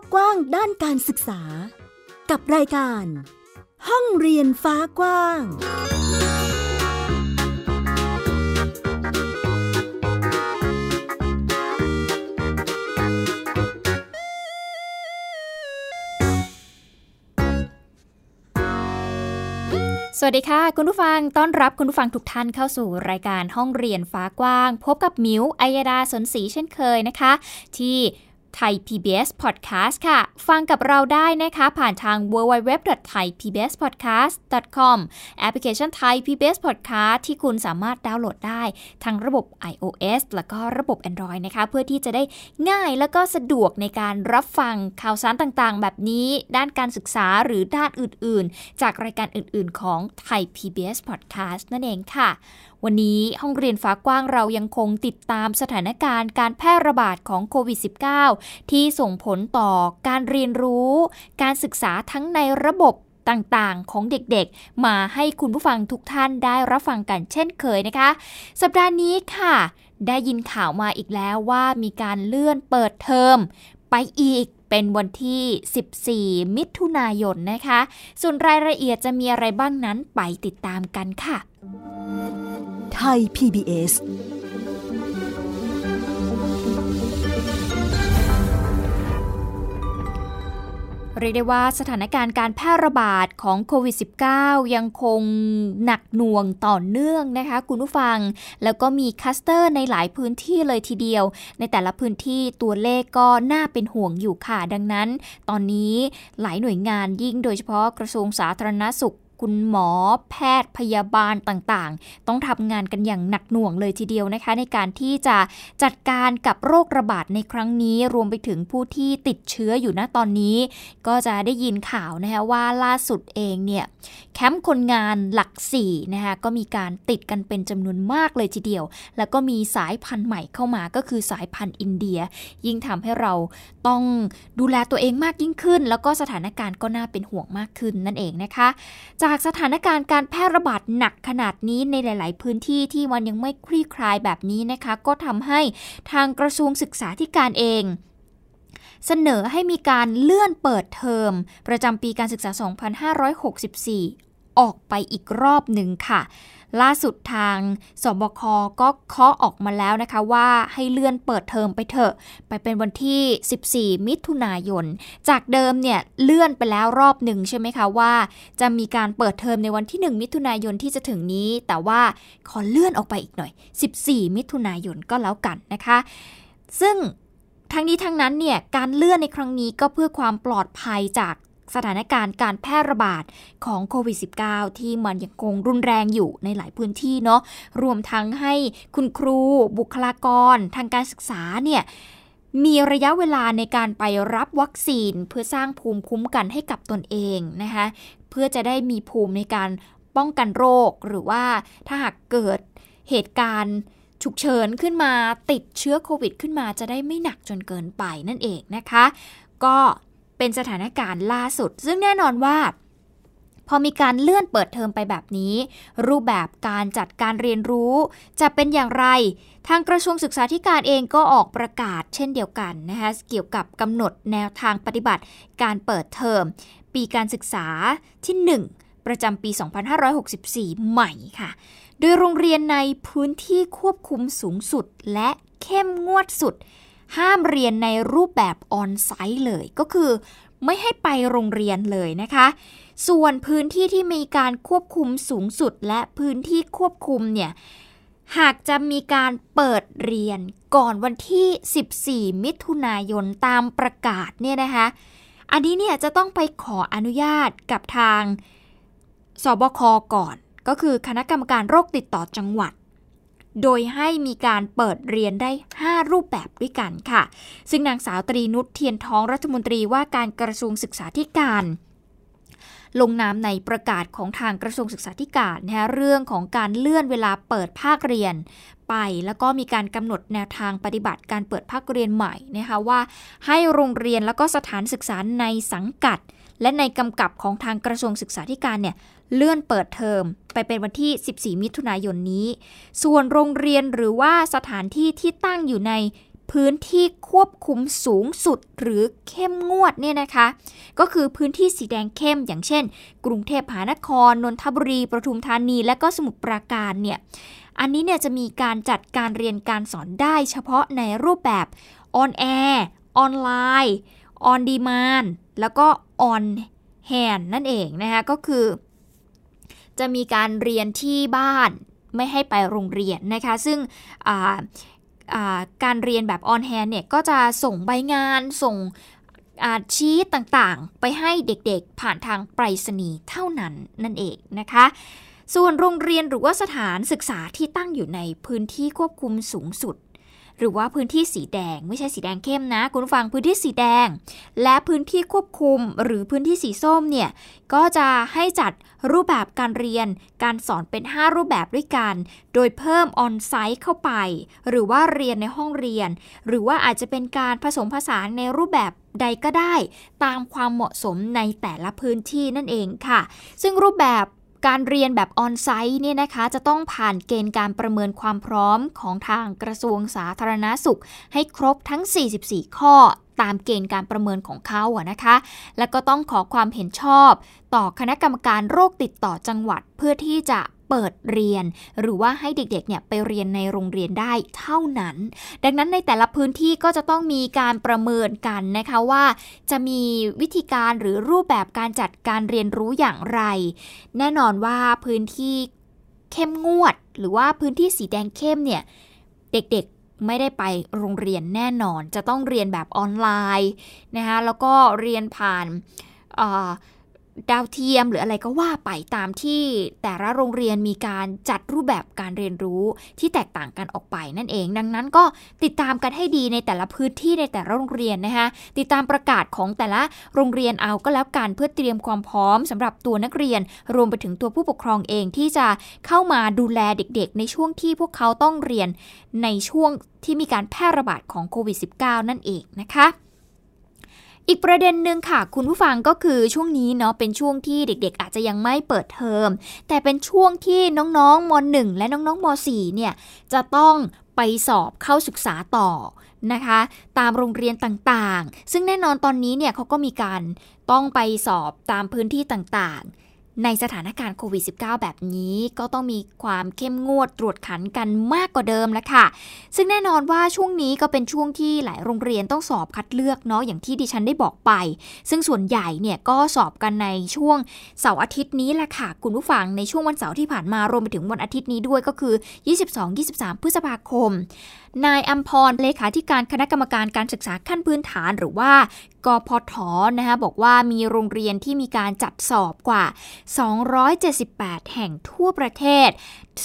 กกว้างด้านการศึกษา กับรายการ ห้องเรียนฟ้ากว้าง สวัสดีค่ะ คุณผู้ฟังต้อนรับคุณผู้ฟังทุกท่านเข้าสู่รายการห้องเรียนฟ้ากว้าง พบกับมิวอัยดาสนศรีเช่นเคยนะคะ ที่ ไทย PBS Podcast ค่ะ ฟังกับเราได้นะคะผ่านทาง www.thaipbspodcast.com แอปพลิเคชันไทย PBS Podcast ที่คุณสามารถดาวน์โหลดได้ทั้งระบบ iOS แล้วก็ระบบ Android นะคะ เพื่อที่จะได้ง่ายแล้วก็สะดวกในการรับฟังข่าวสารต่างๆ แบบนี้ ด้านการศึกษาหรือด้านอื่นๆ จากรายการอื่นๆ ของไทย PBS Podcast นั่นเองค่ะ วันนี้ห้องเรียนฟ้ากว้างเรายังคงติดตามสถานการณ์การแพร่ระบาดของโควิด -19 ที่ส่งผลต่อการเรียนรู้ การศึกษาทั้งในระบบต่างๆ ของเด็กๆ มาให้คุณผู้ฟังทุกท่านได้รับฟังกันเช่นเคยนะคะ สัปดาห์นี้ค่ะ ได้ยินข่าวมาอีกแล้วว่ามีการเลื่อนเปิดเทอมไปอีก เป็นวันที่ 14 มิถุนายนนะคะ ส่วนรายละเอียดจะมีอะไรบ้างนั้นไปติดตามกันค่ะ Thai PBS เรียกได้ว่าสถานการณ์การแพร่ระบาดของโควิด -19 ยังคงหนักหน่วงต่อเนื่องนะคะ คุณผู้ฟัง แล้วก็มีคลัสเตอร์ในหลายพื้นที่เลยทีเดียว ในแต่ละพื้นที่ตัวเลขก็น่าเป็นห่วงอยู่ค่ะ ดังนั้น ตอนนี้หลายหน่วยงานยิ่งโดยเฉพาะกระทรวงสาธารณสุข คุณหมอ แพทย์พยาบาลต่างๆ ต้องทำงานกันอย่างหนักหน่วงเลยทีเดียวนะคะ ในการที่จะจัดการกับโรคระบาดในครั้งนี้ รวมไปถึงผู้ที่ติดเชื้ออยู่ณตอนนี้ ก็จะได้ยินข่าวนะคะว่าล่าสุดเองเนี่ยแคมป์คนงานหลักสี่นะคะก็มีการติดกันเป็นจำนวนมากเลยทีเดียว แล้วก็มีสายพันธุ์ใหม่เข้ามาก็คือสายพันธุ์อินเดีย ยิ่งทำให้เราต้องดูแลตัวเองมากยิ่งขึ้น แล้วก็สถานการณ์ก็น่าเป็นห่วงมากขึ้นนั่นเองนะคะ จากากสถานการณ์การแพร่ระบาดหนักขนาดนี้ในหลาย ๆ พื้นที่ที่มันยังไม่คลี่คลายแบบนี้นะคะ ก็ทำให้ทางกระทรวงศึกษาธิการเองเสนอให้มีการเลื่อนเปิดเทอม ประจำปีการศึกษา 2564 ออกไปอีกรอบหนึ่งค่ะ ล่าสุดทางสบคก็เคาะออกมาแล้วนะคะว่าให้เลื่อนเปิดเทอมไปเถอะ ไปเป็นวันที่ 14 มิถุนายน จากเดิมเนี่ยเลื่อนไปแล้วรอบหนึ่งใช่ไหมคะว่า จะมีการเปิดเทอมในวันที่ 1 มิถุนายนที่จะถึงนี้ แต่ว่าขอเลื่อนออกไปอีกหน่อย 14 มิถุนายนก็แล้วกันนะคะ ซึ่งทั้งนี้ทั้งนั้นเนี่ยการเลื่อนในครั้งนี้ก็เพื่อความปลอดภัยจาก สถานการณ์การแพร่ระบาดของโควิด -19 ที่มันยังคงรุนแรงอยู่ในหลายพื้นที่เนาะรวมทั้งให้คุณครูบุคลากร ทางการศึกษาเนี่ยมีระยะเวลาในการไปรับวัคซีน เพื่อสร้างภูมิคุ้มกันให้กับตนเองนะคะเพื่อจะได้มีภูมิในการป้องกันโรค หรือว่าถ้าหากเกิดเหตุการณ์ฉุกเฉินขึ้นมาติดเชื้อโควิดขึ้นมาจะได้ไม่หนักจนเกินไปนั่นเองนะคะ ก็ เป็นสถานการณ์ล่าสุด ซึ่งแน่นอนว่า พอมีการเลื่อนเปิดเทอมไปแบบนี้ รูปแบบการจัดการเรียนรู้ จะเป็นอย่างไร ทางกระทรวงศึกษาธิการเองก็ออกประกาศเช่นเดียวกันนะคะเกี่ยวกับกำหนดแนวทางปฏิบัติการเปิดเทอม ปีการศึกษาที่ 1ประจำปี 2564 ใหม่ค่ะ โดยโรงเรียนในพื้นที่ควบคุมสูงสุดและเข้มงวดสุด ห้ามเรียนในรูปแบบออนไซต์เลย ก็คือไม่ให้ไปโรงเรียนเลยนะคะ ส่วนพื้นที่ที่มีการควบคุมสูงสุดและพื้นที่ควบคุมเนี่ย หากจะมีการเปิดเรียนก่อนวันที่ 14 มิถุนายนตามประกาศเนี่ยนะคะ อันนี้เนี่ยจะต้องไปขออนุญาตกับทางสบคก่อน ก็คือคณะกรรมการโรคติดต่อจังหวัด โดยให้มีการเปิดเรียนได้ 5 รูปแบบด้วยกันค่ะ ซึ่งนางสาวตรีนุชเทียนท้องรัฐมนตรีว่าการกระทรวงศึกษาธิการลงนามในประกาศของทางกระทรวงศึกษาธิการนะคะเรื่องของการเลื่อนเวลาเปิดภาคเรียนไป แล้วก็มีการกำหนดแนวทางปฏิบัติการเปิดภาคเรียนใหม่นะคะว่า ให้โรงเรียนแล้วก็สถานศึกษาในสังกัด และในกำกับของทางกระทรวงศึกษาธิการเนี่ยเลื่อนเปิดเทอมไปเป็นวันที่ 14 มิถุนายนนี้ ส่วนโรงเรียนหรือว่าสถานที่ที่ตั้งอยู่ในพื้นที่ควบคุมสูงสุดหรือเข้มงวดเนี่ยนะคะ ก็คือพื้นที่สีแดงเข้มอย่างเช่น กรุงเทพมหานคร นนทบุรีปทุมธานี และก็สมุทรปราการเนี่ยอันนี้เนี่ยจะมีการจัดการเรียนการสอนได้เฉพาะในรูปแบบon air ออนไลน์ on demand แล้วก็ on hand นั่นเองนะคะก็คือ จะมีการเรียนที่บ้านไม่ให้ไปโรงเรียนนะคะ ซึ่งการเรียนแบบ on hand เนี่ยก็จะส่งใบงานส่งชีตต่างๆ ไปให้เด็กๆผ่านทางไปรษณีย์เท่านั้นนั่นเองนะคะ ส่วนโรงเรียนหรือว่าสถานศึกษาที่ตั้งอยู่ในพื้นที่ควบคุมสูงสุด หรือว่าพื้นที่สีแดง ไม่ใช่สีแดงเข้มนะ คุณฟังพื้นที่สีแดง และพื้นที่ควบคุมหรือพื้นที่สีส้มเนี่ยก็จะให้จัดรูปแบบการเรียน การสอนเป็น 5 รูปแบบด้วยกัน โดยเพิ่มออนไซต์เข้าไป หรือว่าเรียนในห้องเรียน หรือว่าอาจจะเป็นการผสมผสานในรูปแบบใดก็ได้ ตามความเหมาะสมในแต่ละพื้นที่นั่นเองค่ะ ซึ่งรูปแบบ การเรียนแบบออนไซต์เนี่ยนะคะจะต้องผ่านเกณฑ์การประเมินความพร้อมของทางกระทรวงสาธารณาสุข ให้ครบทั้ง 44 ข้อตามเกณฑ์การประเมินของเขาอะนะคะ แล้วก็ต้องขอความเห็นชอบ ต่อคณะกรรมการโรคติดต่อจังหวัด เพื่อที่จะ เปิดเรียน หรือว่าให้เด็กๆเนี่ยไปเรียนในโรงเรียนได้เท่านั้น ดังนั้นในแต่ละพื้นที่ก็จะต้องมีการประเมินกันนะคะว่า จะมีวิธีการหรือรูปแบบการจัดการเรียนรู้อย่างไร แน่นอนว่าพื้นที่เข้มงวด หรือว่าพื้นที่สีแดงเข้มเนี่ยเด็กๆไม่ได้ไปโรงเรียนแน่นอน จะต้องเรียนแบบออนไลน์นะคะแล้วก็เรียนผ่าน ดาวเทียมหรืออะไรก็ว่าไปตามที่แต่ละโรงเรียนมีการจัดรูปแบบการเรียนรู้ที่แตกต่างกันออกไปนั่นเอง ดังนั้นก็ติดตามกันให้ดีในแต่ละพื้นที่ในแต่ละโรงเรียนนะคะติดตามประกาศของแต่ละโรงเรียนเอาก็แล้วกันเพื่อเตรียมความพร้อมสำหรับตัวนักเรียน รวมไปถึงตัวผู้ปกครองเองที่จะเข้ามาดูแลเด็กๆ ในช่วงที่พวกเขาต้องเรียนในช่วงที่มีการแพร่ระบาดของโควิด -19 นั่นเองนะคะ อีกประเด็นหนึ่งค่ะ คุณผู้ฟังก็คือช่วงนี้เนาะเป็นช่วงที่เด็กๆ อาจจะยังไม่เปิดเทอม แต่เป็นช่วงที่น้องๆม .1 และน้องๆม .4 เนี่ยจะต้องไปสอบเข้าศึกษาต่อนะคะ ตามโรงเรียนต่างๆ ซึ่งแน่นอนตอนนี้เนี่ยเขาก็มีการต้องไปสอบตามพื้นที่ต่างๆ ในสถานการณ์โควิด -19 แบบนี้ก็ต้องมีความเข้มงวดตรวจขันกันมากกว่าเดิมแล้วค่ะ ซึ่งแน่นอนว่าช่วงนี้ก็เป็นช่วงที่หลายโรงเรียนต้องสอบคัดเลือกเนาะอย่างที่ดิฉันได้บอกไป ซึ่งส่วนใหญ่เนี่ยก็สอบกันในช่วงเสาร์อาทิตย์นี้แหละค่ะ คุณผู้ฟังในช่วงวันเสาร์ที่ผ่านมารวมไปถึงวันอาทิตย์นี้ด้วยก็คือ 22-23 พฤษภาคม นายอัมพรเลขาธิการคณะกรรมการการศึกษาขั้นพื้นฐานหรือว่ากพทนะคะบอกว่ามีโรงเรียนที่มีการจัดสอบกว่า 278 แห่งทั่วประเทศ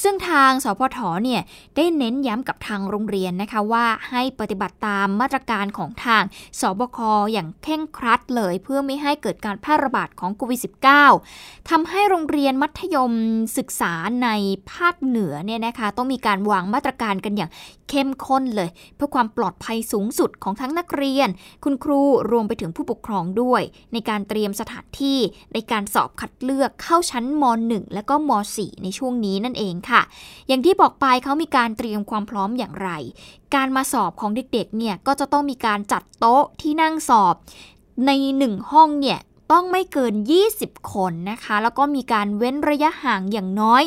ซึ่งทางสพทเนี่ยได้เน้นย้ำกับทางโรงเรียนนะคะว่าให้ปฏิบัติตามมาตรการของทางสบคอย่างเข่งครัดเลย เพื่อไม่ให้เกิดการแพร่ระบาดของโควิด -19 ทำให้โรงเรียนมัธยมศึกษาในภาคเหนือเนี่ยนะคะต้องมีการวางมาตรการกันอย่างเข้มข้นเลย เพื่อความปลอดภัยสูงสุดของทั้งนักเรียน คุณครูรวมไปถึงผู้ปกครองด้วย ในการเตรียมสถานที่ในการสอบคัดเลือกเข้าชั้นม .1 และก็ม .4 ในช่วงนี้นั่นเองค่ะ อย่างที่บอกไปเขามีการเตรียมความพร้อมอย่างไร การมาสอบของเด็กๆเนี่ยก็จะต้องมีการจัดโต๊ะที่นั่งสอบในหนึ่งห้องเนี่ย ต้องไม่เกิน 20 คนนะคะ แล้วก็มีการเว้นระยะห่างอย่างน้อย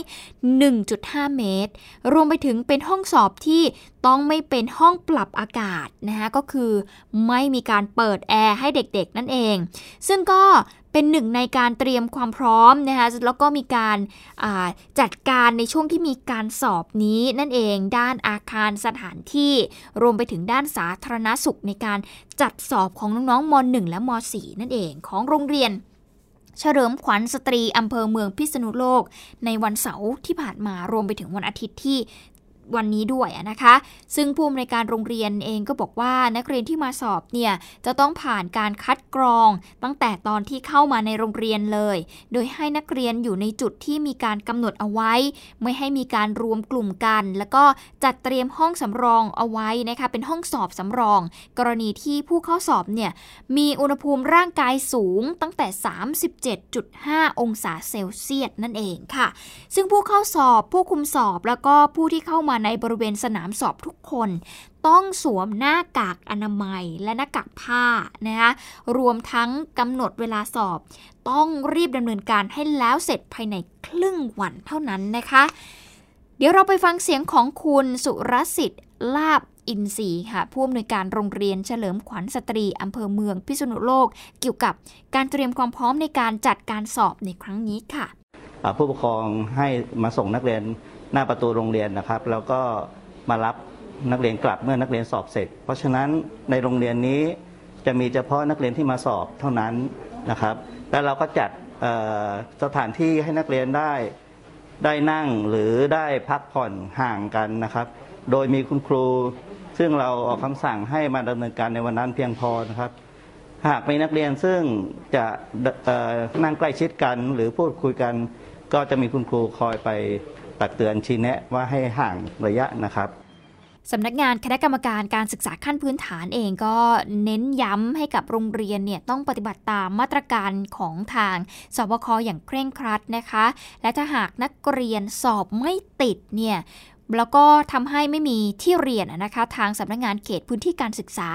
1.5 เมตร รวมไปถึงเป็นห้องสอบที่ต้องไม่เป็นห้องปรับอากาศนะคะก็คือไม่มีการเปิดแอร์ให้เด็กๆนั่นเอง ซึ่งก็ เป็นหนึ่งในการเตรียมความพร้อมนะคะแล้วก็มีการจัดการในช่วงที่มีการสอบนี้นั่นเองด้านอาคารสถานที่รวมไปถึงด้านสาธารณสุขในการจัดสอบของน้องๆม .1 และม .4 นั่นเองของโรงเรียนเฉลิมขวัญสตรีอำเภอเมืองพิษณุโลก ในวันเสาร์ที่ผ่านมารวมไปถึงวันอาทิตย์ที่ วันนี้ด้วยนะคะ ซึ่งผู้อำนวยการโรงเรียนเองก็บอกว่านักเรียนที่มาสอบเนี่ยจะต้องผ่านการคัดกรอง ตั้งแต่ตอนที่เข้ามาในโรงเรียนเลย โดยให้นักเรียนอยู่ในจุดที่มีการกำหนดเอาไว้ ไม่ให้มีการรวมกลุ่มกัน แล้วก็จัดเตรียมห้องสำรองเอาไว้นะคะเป็นห้องสอบสำรอง กรณีที่ผู้เข้าสอบเนี่ยมีอุณหภูมิร่างกายสูงตั้งแต่ 37.5 องศาเซลเซียสนั่นเองค่ะ ซึ่งผู้เข้าสอบผู้คุมสอบแล้วก็ผู้ที่เข้ามาในบริเวณสนามสอบทุกคน ต้องสวมหน้ากากอนามัยและหน้ากากผ้านะคะรวมทั้งกำหนดเวลาสอบ ต้องรีบดำเนินการให้แล้วเสร็จภายในครึ่งวันเท่านั้นนะคะ เดี๋ยวเราไปฟังเสียงของคุณสุรสิทธิ์ลาบอินทรีค่ะผู้อำนวยการโรงเรียนเฉลิมขวัญสตรีอำเภอเมืองพิษณุโลก เกี่ยวกับการเตรียมความพร้อมในการจัดการสอบในครั้งนี้ค่ะ ผู้ปกครองให้มาส่งนักเรียน หน้าประตูโรงเรียนนะครับ แล้วก็มารับนักเรียนกลับเมื่อนักเรียนสอบเสร็จ เพราะฉะนั้นในโรงเรียนนี้จะมีเฉพาะนักเรียนที่มาสอบเท่านั้นนะครับ แล้วเราก็จัดสถานที่ให้นักเรียนได้ได้นั่งหรือได้พักผ่อนห่างกันนะครับ โดยมีคุณครู ซึ่งเราออกคำสั่งให้มาดำเนินการในวันนั้นเพียงพอนะครับ หากมีนักเรียนซึ่งจะนั่งใกล้ชิดกันหรือพูดคุยกัน ก็จะมีคุณครูคอยไป ตักเตือนชี้แนะว่าให้ห่างระยะนะครับสำนักงานคณะกรรมการการศึกษาขั้นพื้นฐานเองก็เน้นย้ำให้กับโรงเรียนเนี่ยต้องปฏิบัติตามมาตรการของทางสบคอย่างเคร่งครัดนะคะ และถ้าหากนักเรียนสอบไม่ติดเนี่ย แล้วก็ทำให้ไม่มีที่เรียนนะคะ ทางสำนักงงานเขตพื้นที่การศึกษา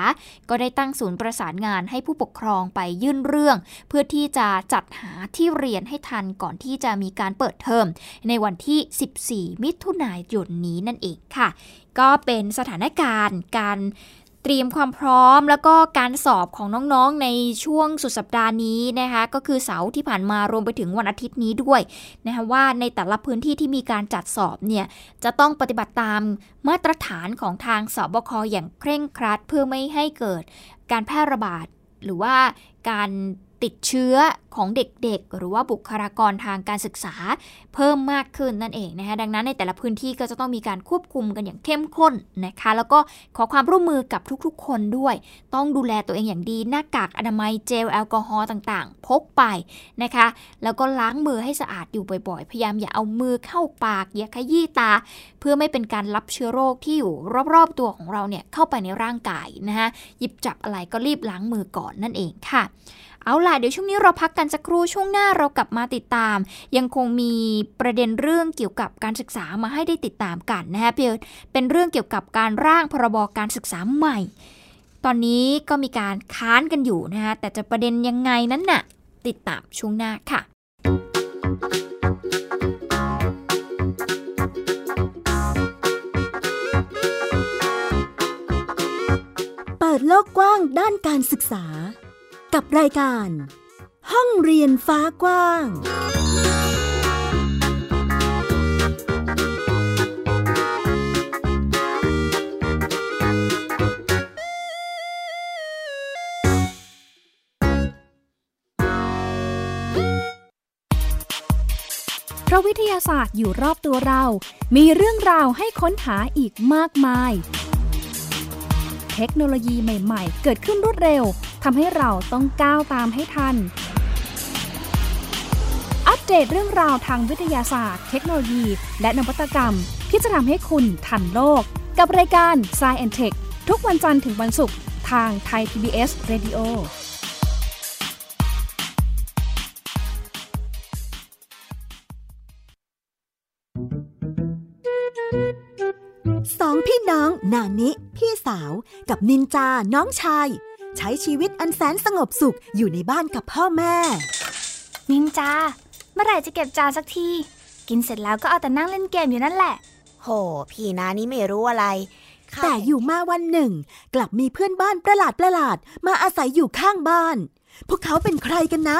ก็ได้ตั้งศูนย์ประสานงานให้ผู้ปกครองไปยื่นเรื่อง เพื่อที่จะจัดหาที่เรียนให้ทันก่อนที่จะมีการเปิดเทอม ในวันที่ 14 มิถุนายนนี้นั่นเองค่ะ ก็เป็นสถานการณ์การ เตรียมความพร้อมแล้วก็การสอบของน้องๆในช่วงสุดสัปดาห์นี้นะคะก็คือเสาร์ที่ผ่านมารวมไปถึงวันอาทิตย์นี้ด้วยนะคะว่าในแต่ละพื้นที่ที่มีการจัดสอบเนี่ยจะต้องปฏิบัติตามมาตรฐานของทางสบคอย่างเคร่งครัด เพื่อไม่ให้เกิดการแพร่ระบาดหรือว่า การติดเชื้อของเด็กๆ หรือว่าบุคลากรทางการศึกษาเพิ่มมากขึ้นนั่นเองนะคะดังนั้นในแต่ละพื้นที่ก็จะต้องมีการควบคุมกันอย่างเข้มข้นนะคะ แล้วก็ขอความร่วมมือกับทุกๆ คนด้วย ต้องดูแลตัวเองอย่างดีหน้ากากอนามัยเจลแอลกอฮอล์ต่างๆ พกไปนะคะ แล้วก็ล้างมือให้สะอาดอยู่บ่อยๆ พยายามอย่าเอามือเข้าปากอย่าขยี้ตา เพื่อไม่เป็นการรับเชื้อโรคที่อยู่รอบๆตัวของเราเนี่ยเข้าไปในร่างกายนะคะหยิบจับอะไรก็รีบล้างมือก่อนนั่นเองค่ะเอาล่ะเดี๋ยวช่วงนี้เราพักกันสักครู่ช่วงหน้าเรากลับมาติดตาม ยังคงมีประเด็นเรื่องเกี่ยวกับการศึกษามาให้ได้ติดตามกันนะฮะเพียเป็นเรื่องเกี่ยวกับการร่างพรบการศึกษาใหม่ ตอนนี้ก็มีการค้านกันอยู่นะฮะแต่จะประเด็นยังไงนั้นน่ะติดตามช่วงหน้าค่ะเปิดโลกกว้างด้านการศึกษา กับรายการ ห้องเรียนฟ้ากว้างเราวิทยาศาสตร์อยู่รอบตัวเรา มีเรื่องราวให้ค้นหาอีกมากมาย เทคโนโลยีใหม่ ๆ เกิดขึ้นรวดเร็ว ทำให้เราต้องก้าวตามให้ทัน อัปเดตเรื่องราวทางวิทยาศาสตร์ เทคโนโลยี และนวัตกรรม ที่จะทำให้คุณทันโลก กับรายการ s ซ e อนเทคทุกวันจันทร์ถึงวันศุกร์ทางไทย PBS Radio สองพี่น้องนานิ พี่สาวกับนินจาน้องชาย ใช้ชีวิตอันแสนสงบสุขอยู่ในบ้านกับพ่อแม่ นินจา เมื่อไหร่จะเก็บจานสักที กินเสร็จแล้วก็เอาแต่นั่งเล่นเกมอยู่นั่นแหละ โห พี่นานี่ไม่รู้อะไร แต่อยู่มาวันหนึ่ง กลับมีเพื่อนบ้านประหลาดประหลาดมาอาศัยอยู่ข้างบ้าน พวกเขาเป็นใครกันนะ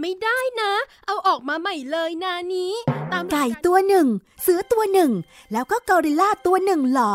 ไม่ได้นะ เอาออกมาใหม่เลยนานี้ ตามไก่ตัวหนึ่ง เสือตัวหนึ่ง แล้วก็กอริลลาตัวหนึ่งหรอ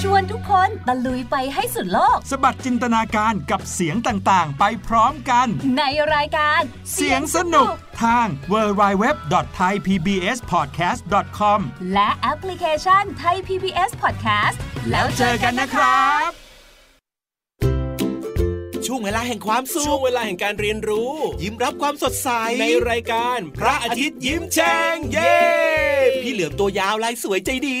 ชชวนทุกคนตะลุยไปให้สุดโลก สบัดจินตนาการกับเสียงต่างๆ ไปพร้อมกัน ในรายการเสียงสนุกทาง www.thaipbspodcast.com และแอปพลิเคชันไทย PBS Podcast แล้วเจอกันนะครับช่วงเวลาแห่งความสุขช่วงเวลาแห่งการเรียนรู้ ยิ้มรับความสดใส ในรายการ พระอาทิตย์ยิ้มแฉ่งเย้ พี่เหลือมตัวยาวลายสวยใจดี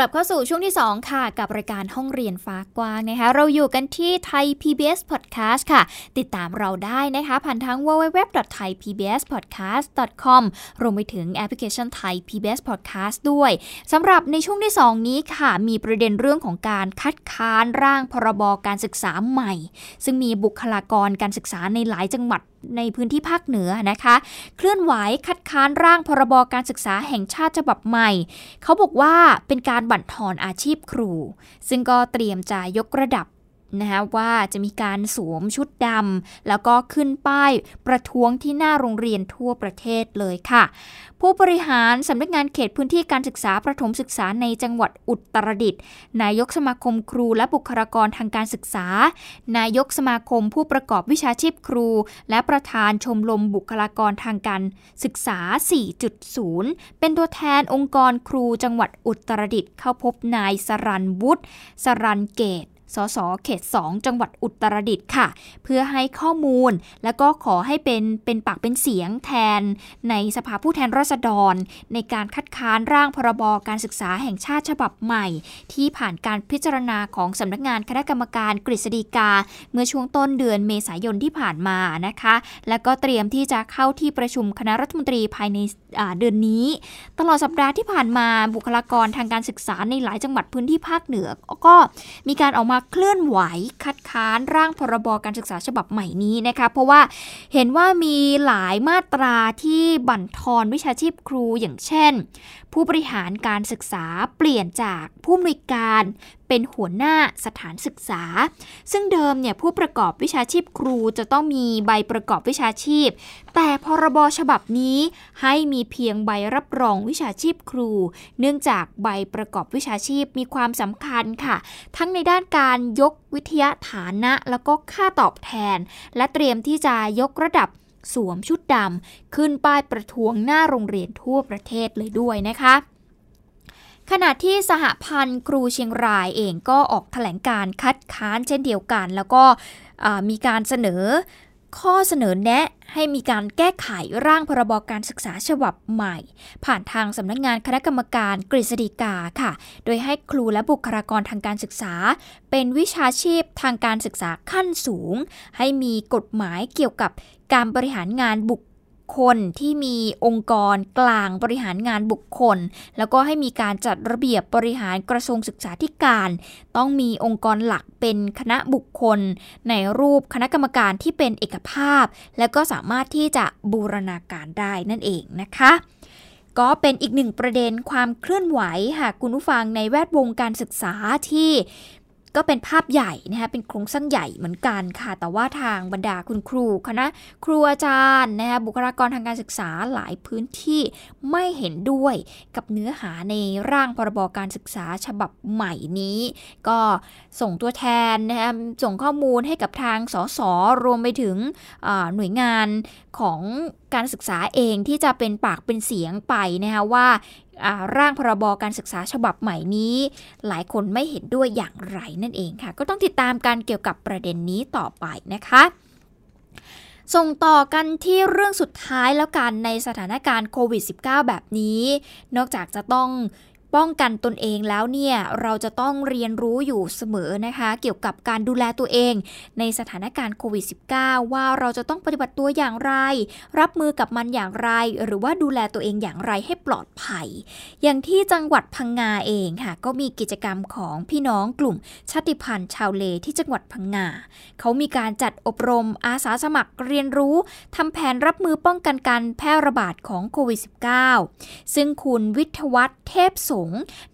ลับเข้าสู่ช่วงที่ 2 ค่ะ กับรายการห้องเรียนฟ้ากว้างนะคะ เราอยู่กันที่ไทย PBS Podcast ค่ะ ติดตามเราได้นะคะ ผ่านทาง www.thaipbspodcast.com รวมไปถึงแอปพลิเคชันไทย PBS Podcast ด้วยสำหรับในช่วงที่ 2 นี้ค่ะ มีประเด็นเรื่องของการคัดค้านร่างพรบการศึกษาใหม่ ซึ่งมีบุคลากรการศึกษาในหลายจังหวัด ในพื้นที่ภาคเหนือนะคะ เคลื่อนไหวคัดค้านร่างพรบการศึกษาแห่งชาติฉบับใหม่ เขาบอกว่าเป็นการบั่นทอนอาชีพครู ซึ่งก็เตรียมจะยกระดับ นะคะว่าจะมีการสวมชุดดำแล้วก็ขึ้นป้ายประท้วงที่หน้าโรงเรียนทั่วประเทศเลยค่ะ ผู้บริหารสำนักงานเขตพื้นที่การศึกษาประถมศึกษาในจังหวัดอุตรดิตถ์นายกสมาคมครูและบุคลากรทางการศึกษา นายกสมาคมผู้ประกอบวิชาชีพครู และประธานชมรมบุคลากรทางการศึกษา 4.0 เป็นตัวแทนองค์กรครูจังหวัดอุตรดิตถ์เข้าพบนายสรันวุฒิสรันเกต สสเขต 2 จังหวัดอุตรดิตถ์ค่ะ เพื่อให้ข้อมูลและก็ขอให้เป็นเป็นปากเป็นเสียงแทน ในสภาผู้แทนราษฎร ในการคัดค้านร่างพรบการศึกษาแห่งชาติฉบับใหม่ ที่ผ่านการพิจารณาของสำนักงานคณะกรรมการกฤษฎีกา เมื่อช่วงต้นเดือนเมษายนที่ผ่านมานะคะ และก็เตรียมที่จะเข้าที่ประชุมคณะรัฐมนตรีภายในเดือนนี้ ตลอดสัปดาห์ที่ผ่านมาบุคลากรทางการศึกษาในหลายจังหวัดพื้นที่ภาคเหนือก็มีการออกมาเคลื่อนไหวคัดค้านร่างพรบการศึกษาฉบับใหม่นี้นะคะ เพราะว่าเห็นว่ามีหลายมาตราที่บั่นทอนวิชาชีพครูอย่างเช่น ผู้บริหารการศึกษาเปลี่ยนจากผู้มนุยการ เป็นหัวหน้าสถานศึกษา ซึ่งเดิมเนี่ยผู้ประกอบวิชาชีพครูจะต้องมีใบประกอบวิชาชีพ แต่พรบฉบับนี้ให้มีเพียงใบรับรองวิชาชีพครู เนื่องจากใบประกอบวิชาชีพมีความสำคัญค่ะ ทั้งในด้านการยกวิทยาฐานะแล้วก็ค่าตอบแทน และเตรียมที่จะยกระดับสวมชุดดำขึ้นป้ายประท้วงหน้าโรงเรียนทั่วประเทศเลยด้วยนะคะ ขณะที่สหพันธ์ครูเชียงรายเองก็ออกแถลงการคัดค้านเช่นเดียวกัน แล้วก็มีการเสนอข้อเสนอแนะให้มีการแก้ไขร่างพรบการศึกษาฉบับใหม่ ผ่านทางสำนักงานคณะกรรมการกฤษฎีกาค่ะ โดยให้ครูและบุคลากรทางการศึกษา เป็นวิชาชีพทางการศึกษาขั้นสูง ให้มีกฎหมายเกี่ยวกับการบริหารงานบุค คลที่มีองค์กรกลางบริหารงานบุคคล แล้วก็ให้มีการจัดระเบียบบริหารกระทรวงศึกษาธิการ ต้องมีองค์กรหลักเป็นคณะบุคคล ในรูปคณะกรรมการที่เป็นเอกภาพ และก็สามารถที่จะบูรณาการได้นั่นเองนะคะก็เป็นอีกหนึ่งประเด็นความเคลื่อนไหวหากคุณผู้ฟังในแวดวงการศึกษาที่ ก็เป็นภาพใหญ่นะคะเป็นโครงสร้างใหญ่เหมือนกันค่ะ แต่ว่าทางบรรดาคุณครูคณะครูอาจารย์นะคะบุคลากรทางการศึกษาหลายพื้นที่ไม่เห็นด้วยกับเนื้อหาในร่างพรบการศึกษาฉบับใหม่นี้ ก็ส่งตัวแทนนะคะส่งข้อมูลให้กับทางสสรวมไปถึงหน่วยงานของ การศึกษาเองที่จะเป็นปากเป็นเสียงไปนะคะว่าร่างพรบการศึกษาฉบับใหม่นี้ หลายคนไม่เห็นด้วยอย่างไรนั่นเองค่ะ ก็ต้องติดตามการเกี่ยวกับประเด็นนี้ต่อไปนะคะส่งต่อกันที่เรื่องสุดท้ายแล้วกันในสถานการณ์โควิด -19 แบบนี้ นอกจากจะต้อง ป้องกันตนเองแล้วเนี่ยเราจะต้องเรียนรู้อยู่เสมอนะคะ เกี่ยวกับการดูแลตัวเอง ในสถานการณ์โควิด -19 ว่าเราจะต้องปฏิบัติตัวอย่างไร รับมือกับมันอย่างไร หรือว่าดูแลตัวเองอย่างไรให้ปลอดภัย อย่างที่จังหวัดพังงาเองค่ะก็มีกิจกรรมของพี่น้องกลุ่มชาติพันธุ์ชาวเลที่จังหวัดพังงาเขามีการจัดอบรมอาสาสมัครเรียนรู้ทำแผนรับมือป้องกันการแพร่ระบาดของโควิด -19 ซึ่งคุณวิทวัฒน์เทพสง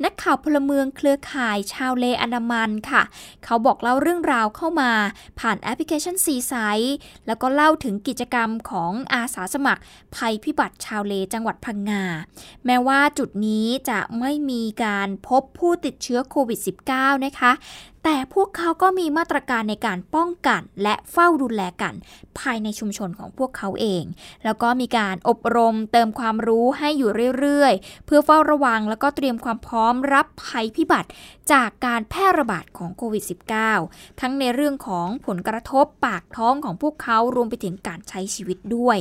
นักข่าวพลเมืองเครือข่ายชาวเลอันดามันค่ะ เขาบอกเล่าเรื่องราวเข้ามาผ่านแอปพลิเคชันซีไซแล้วก็เล่าถึงกิจกรรมของอาสาสมัคร ภัยพิบัติชาวเลจังหวัดพังงา แม้ว่าจุดนี้จะไม่มีการพบผู้ติดเชื้อโควิด -19 นะคะ แต่พวกเขาก็มีมาตรการในการป้องกัน และเฝ้าดูแลกัน ภายในชุมชนของพวกเขาเอง แล้วก็มีการอบรมเติมความรู้ให้อยู่เรื่อยๆ เพื่อเฝ้าระวังแล้วก็เตรียมความพร้อมรับภัยพิบัติจากการแพร่ระบาดของโควิด -19 ทั้งในเรื่องของผลกระทบปากท้องของพวกเขารวมไปถึงการใช้ชีวิตด้วย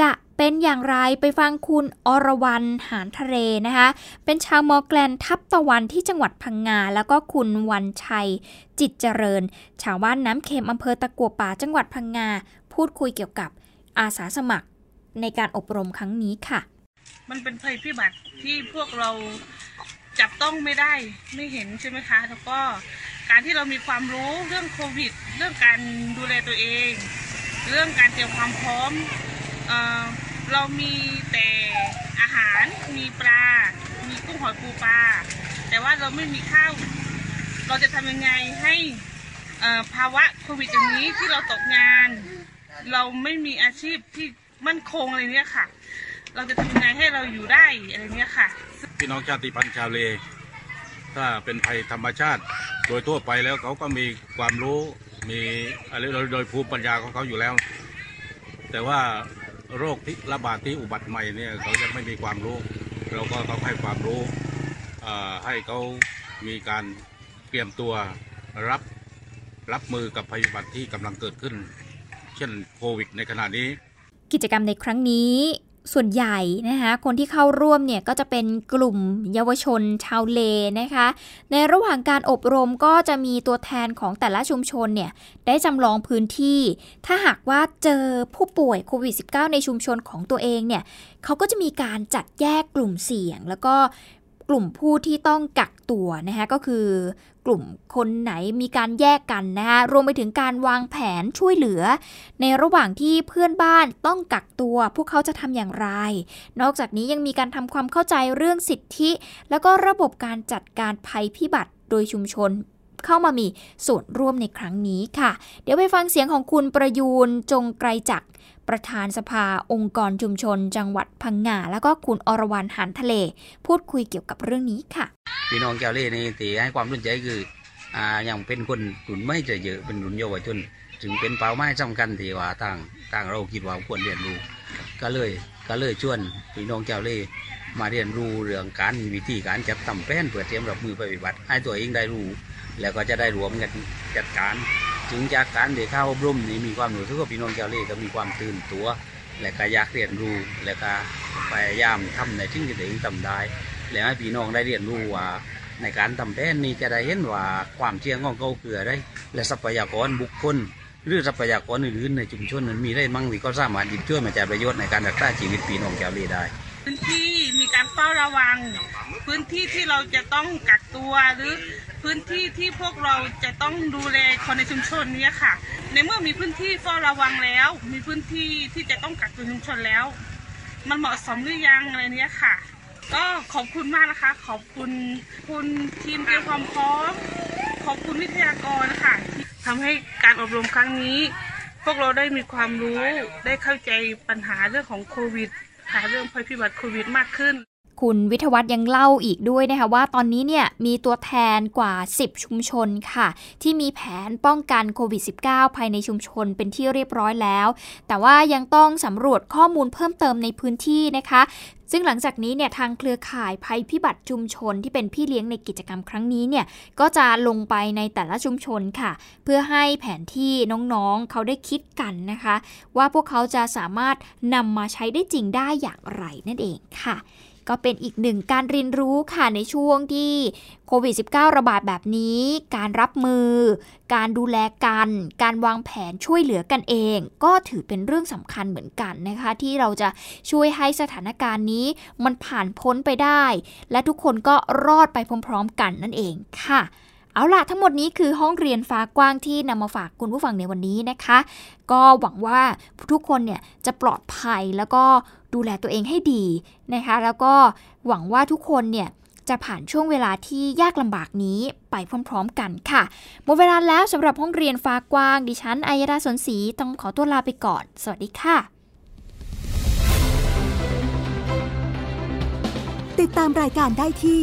จะ เป็นอย่างไรไปฟังคุณอรวรรณหานทะเลนะคะ เป็นชาวมอแกลนทับตะวันที่จังหวัดพังงา แล้วก็คุณวันชัย จิตเจริญ ชาวบ้านน้ำเค็มอำเภอตะกัวป่าจังหวัดพังงา พูดคุยเกี่ยวกับอาสาสมัครในการอบรมครั้งนี้ค่ะ มันเป็นภัยพิบัติที่พวกเราจับต้องไม่ได้ไม่เห็นใช่ไหมคะ แล้วก็การที่เรามีความรู้เรื่องโควิด เรื่องการดูแลตัวเอง เรื่องการเตรียมความพร้อม เรามีแต่อาหารมีปลา มีกุ้งหอยปูปลา แต่ว่าเราไม่มีข้าว เราจะทำยังไงให้ภาวะโควิดอย่างนี้ที่เราตกงาน เราไม่มีอาชีพที่มั่นคงอะไรเนี้ยค่ะ เราจะทำยังไงให้เราอยู่ได้อะไรเนี้ยค่ะ พี่น้องชาติพันธุ์ชาวเล ถ้าเป็นภัยธรรมชาติ โดยทั่วไปแล้วเขาก็มีความรู้มีอะไรโดยภูมิปัญญาของเขาอยู่แล้ว แต่ว่า โรคที่ระบาดที่อุบัติใหม่เนี่ยเขาจะไม่มีความรู้ เราก็ต้องให้ความรู้ให้เขามีการเตรียมตัวรับรับมือกับภัยพิบัติที่กำลังเกิดขึ้น เช่นโควิดในขณะนี้ กิจกรรมในครั้งนี้ ส่วนใหญ่นะคะคนที่เข้าร่วมเนี่ยก็จะเป็นกลุ่มเยาวชนชาวเลนะคะ ในระหว่างการอบรมก็จะมีตัวแทนของแต่ละชุมชนเนี่ยได้จำลองพื้นที่ ถ้าหากว่าเจอผู้ป่วยโควิด -19 ในชุมชนของตัวเองเนี่ยเขาก็จะมีการจัดแยกกลุ่มเสี่ยง แล้วก็ กลุ่มผู้ที่ต้องกักตัวนะคะก็คือกลุ่มคนไหนมีการแยกกันนะคะรวมไปถึงการวางแผนช่วยเหลือ ในระหว่างที่เพื่อนบ้านต้องกักตัว พวกเขาจะทำอย่างไร นอกจากนี้ยังมีการทำความเข้าใจเรื่องสิทธิ แล้วก็ระบบการจัดการภัยพิบัติโดยชุมชนเข้ามามีส่วนร่วมในครั้งนี้ค่ะ เดี๋ยวไปฟังเสียงของคุณประยูนจงไกรจักร ประธานสภาองค์กรชุมชน จังหวัดพังงา แล้วก็คุณอรวรรณหันทะเล พูดคุยเกี่ยวกับเรื่องนี้ค่ะ พี่น้องแก้วเล่นี่ตีให้ความสนใจคืออ่าอย่างเป็นคนรุ่นไม่จะเยอะเป็นรุ่นเยาวชนถึงเป็นเป้าหมายสำคัญที่ว่าต่างต่างเราคิดว่าควรเรียนรู้ ก็เลยก็เลยชวนพี่น้องแก้วเล่มาเรียนรู้เรื่องการวิธีการจัดทำแป้นเพื่อเตรียมรับมือปฏิบัติให้ตัวเองได้รู้ แล้วก็จะได้รวมกันจัดการถึงจากการเด็กข้าวอบรมนี่มีความรู้สึกว่าพี่น้องแก้วเล่ก็มีความตื่นตัว และก็อยากเรียนรู้และก็พยายามทำในที่ที่ตัวเองทำได้ แล้วให้พี่น้องได้เรียนรู้ว่าในการทำแผนนี้จะได้เห็นว่าความเชี่ยงของเขาเกลือได้ และทรัพยากรบุคคลหรือทรัพยากรอื่นๆในชุมชนนั้นมีได้มั่งที่ก็สามารถหยิบช่วยมาจากประโยชน์ในการรักษาชีวิตพี่น้องชาวเลได้ พื้นที่มีการเฝ้าระวัง พื้นที่ที่เราจะต้องกักตัวหรือ พื้นที่ที่พวกเราจะต้องดูแลคนในชุมชนนี้ค่ะ ในเมื่อมีพื้นที่เฝ้าระวังแล้ว มีพื้นที่ที่จะต้องกักตัวชุมชนแล้ว มันเหมาะสมหรือยังอะไรเนี้ยค่ะ ก็ขอบคุณมากนะคะ ขอบคุณคุณทีมเตรียมความพร้อม ขอบคุณวิทยากรนะคะที่ทำให้การอบรมครั้งนี้ พวกเราได้มีความรู้ได้เข้าใจปัญหาเรื่องของโควิดหาเรื่องภัยพิบัติโควิดมากขึ้น คุณวิทวัตยังเล่าอีกด้วยนะคะว่าตอนนี้เนี่ยมีตัวแทนกว่า 10 ชุมชนค่ะ ที่มีแผนป้องกันโควิด -19 ภายในชุมชนเป็นที่เรียบร้อยแล้ว แต่ว่ายังต้องสำรวจข้อมูลเพิ่มเติมในพื้นที่นะคะ ซึ่งหลังจากนี้เนี่ยทางเครือข่ายภัยพิบัติชุมชนที่เป็นพี่เลี้ยงในกิจกรรมครั้งนี้เนี่ยก็จะลงไปในแต่ละชุมชนค่ะ เพื่อให้แผนที่น้องๆเขาได้คิดกันนะคะ ว่าพวกเขาจะสามารถนำมาใช้ได้จริงได้อย่างไรนั่นเองค่ะ ก็เป็นอีกหนึ่งการเรียนรู้ค่ะในช่วงที่โควิด -19 ระบาดแบบนี้ การรับมือ การดูแลกัน การวางแผนช่วยเหลือกันเอง ก็ถือเป็นเรื่องสำคัญเหมือนกันนะคะ ที่เราจะช่วยให้สถานการณ์นี้มันผ่านพ้นไปได้ และทุกคนก็รอดไปพร้อม ๆ กันนั่นเองค่ะ เอาล่ะทั้งหมดนี้คือห้องเรียนฟ้ากว้างที่นำมาฝากคุณผู้ฟังในวันนี้นะคะ ก็หวังว่าทุกคนเนี่ยจะปลอดภัยแล้วก็ดูแลตัวเองให้ดีนะคะ แล้วก็หวังว่าทุกคนเนี่ยจะผ่านช่วงเวลาที่ยากลำบากนี้ไปพร้อมๆกันค่ะ หมดเวลาแล้วสำหรับห้องเรียนฟ้ากว้าง ดิฉันอัยราสนศรีต้องขอตัวลาไปก่อน สวัสดีค่ะ ติดตามรายการได้ที่